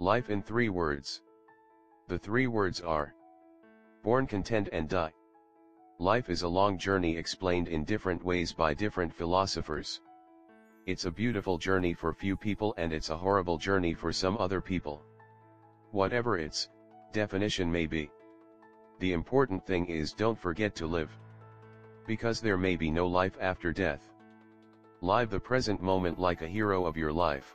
Life in three words. The three words are born, content, and die. Life is a long journey explained in different ways by different philosophers. It's a beautiful journey for few people and it's a horrible journey for some other people. Whatever its definition may be. The important thing is don't forget to live. Because there may be no life after death. Live the present moment like a hero of your life.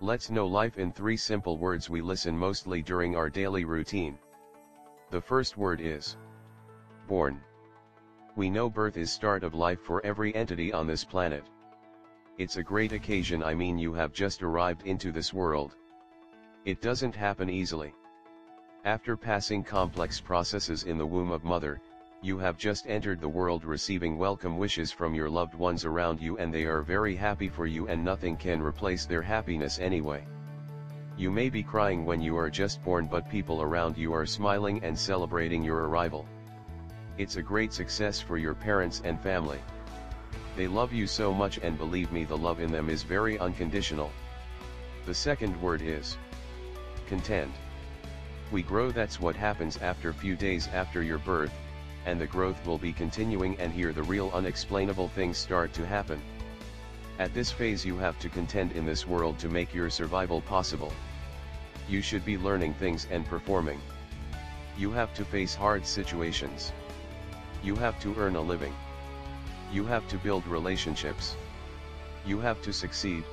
Let's know life in three simple words we listen mostly during our daily routine. The first word is born. We know birth is start of life for every entity on this planet. It's a great occasion I mean you have just arrived into this world. It doesn't happen easily. After passing complex processes in the womb of mother, you have just entered the world receiving welcome wishes from your loved ones around you and they are very happy for you and nothing can replace their happiness anyway. You may be crying when you are just born but people around you are smiling and celebrating your arrival. It's a great success for your parents and family. They love you so much and believe me the love in them is very unconditional. The second word is content. We grow that's what happens after few days after your birth, and the growth will be continuing and here the real unexplainable things start to happen. At this phase you have to contend in this world to make your survival possible. You should be learning things and performing. You have to face hard situations. You have to earn a living. You have to build relationships. You have to succeed.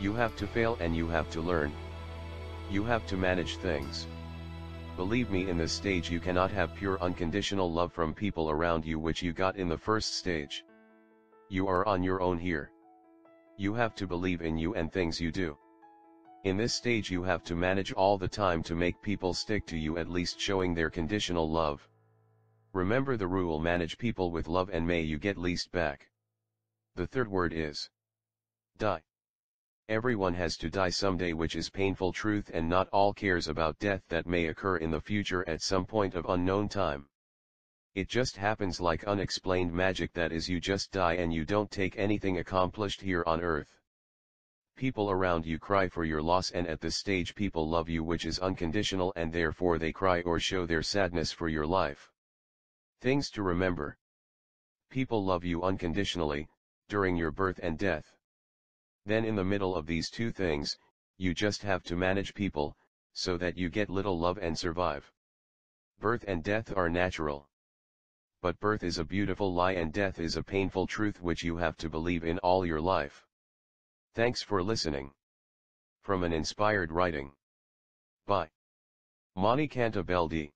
You have to fail and you have to learn. You have to manage things. Believe me in this stage you cannot have pure unconditional love from people around you which you got in the first stage. You are on your own here. You have to believe in you and things you do. In this stage you have to manage all the time to make people stick to you at least showing their conditional love. Remember the rule manage people with love and may you get least back. The third word is die. Everyone has to die someday which is painful truth and not all cares about death that may occur in the future at some point of unknown time. It just happens like unexplained magic that is you just die and you don't take anything accomplished here on earth. People around you cry for your loss and at this stage people love you which is unconditional and therefore they cry or show their sadness for your life. Things to remember. People love you unconditionally, during your birth and death. Then in the middle of these two things, you just have to manage people, so that you get little love and survive. Birth and death are natural. But birth is a beautiful lie and death is a painful truth which you have to believe in all your life. Thanks for listening. From an inspired writing. By Mani Belde.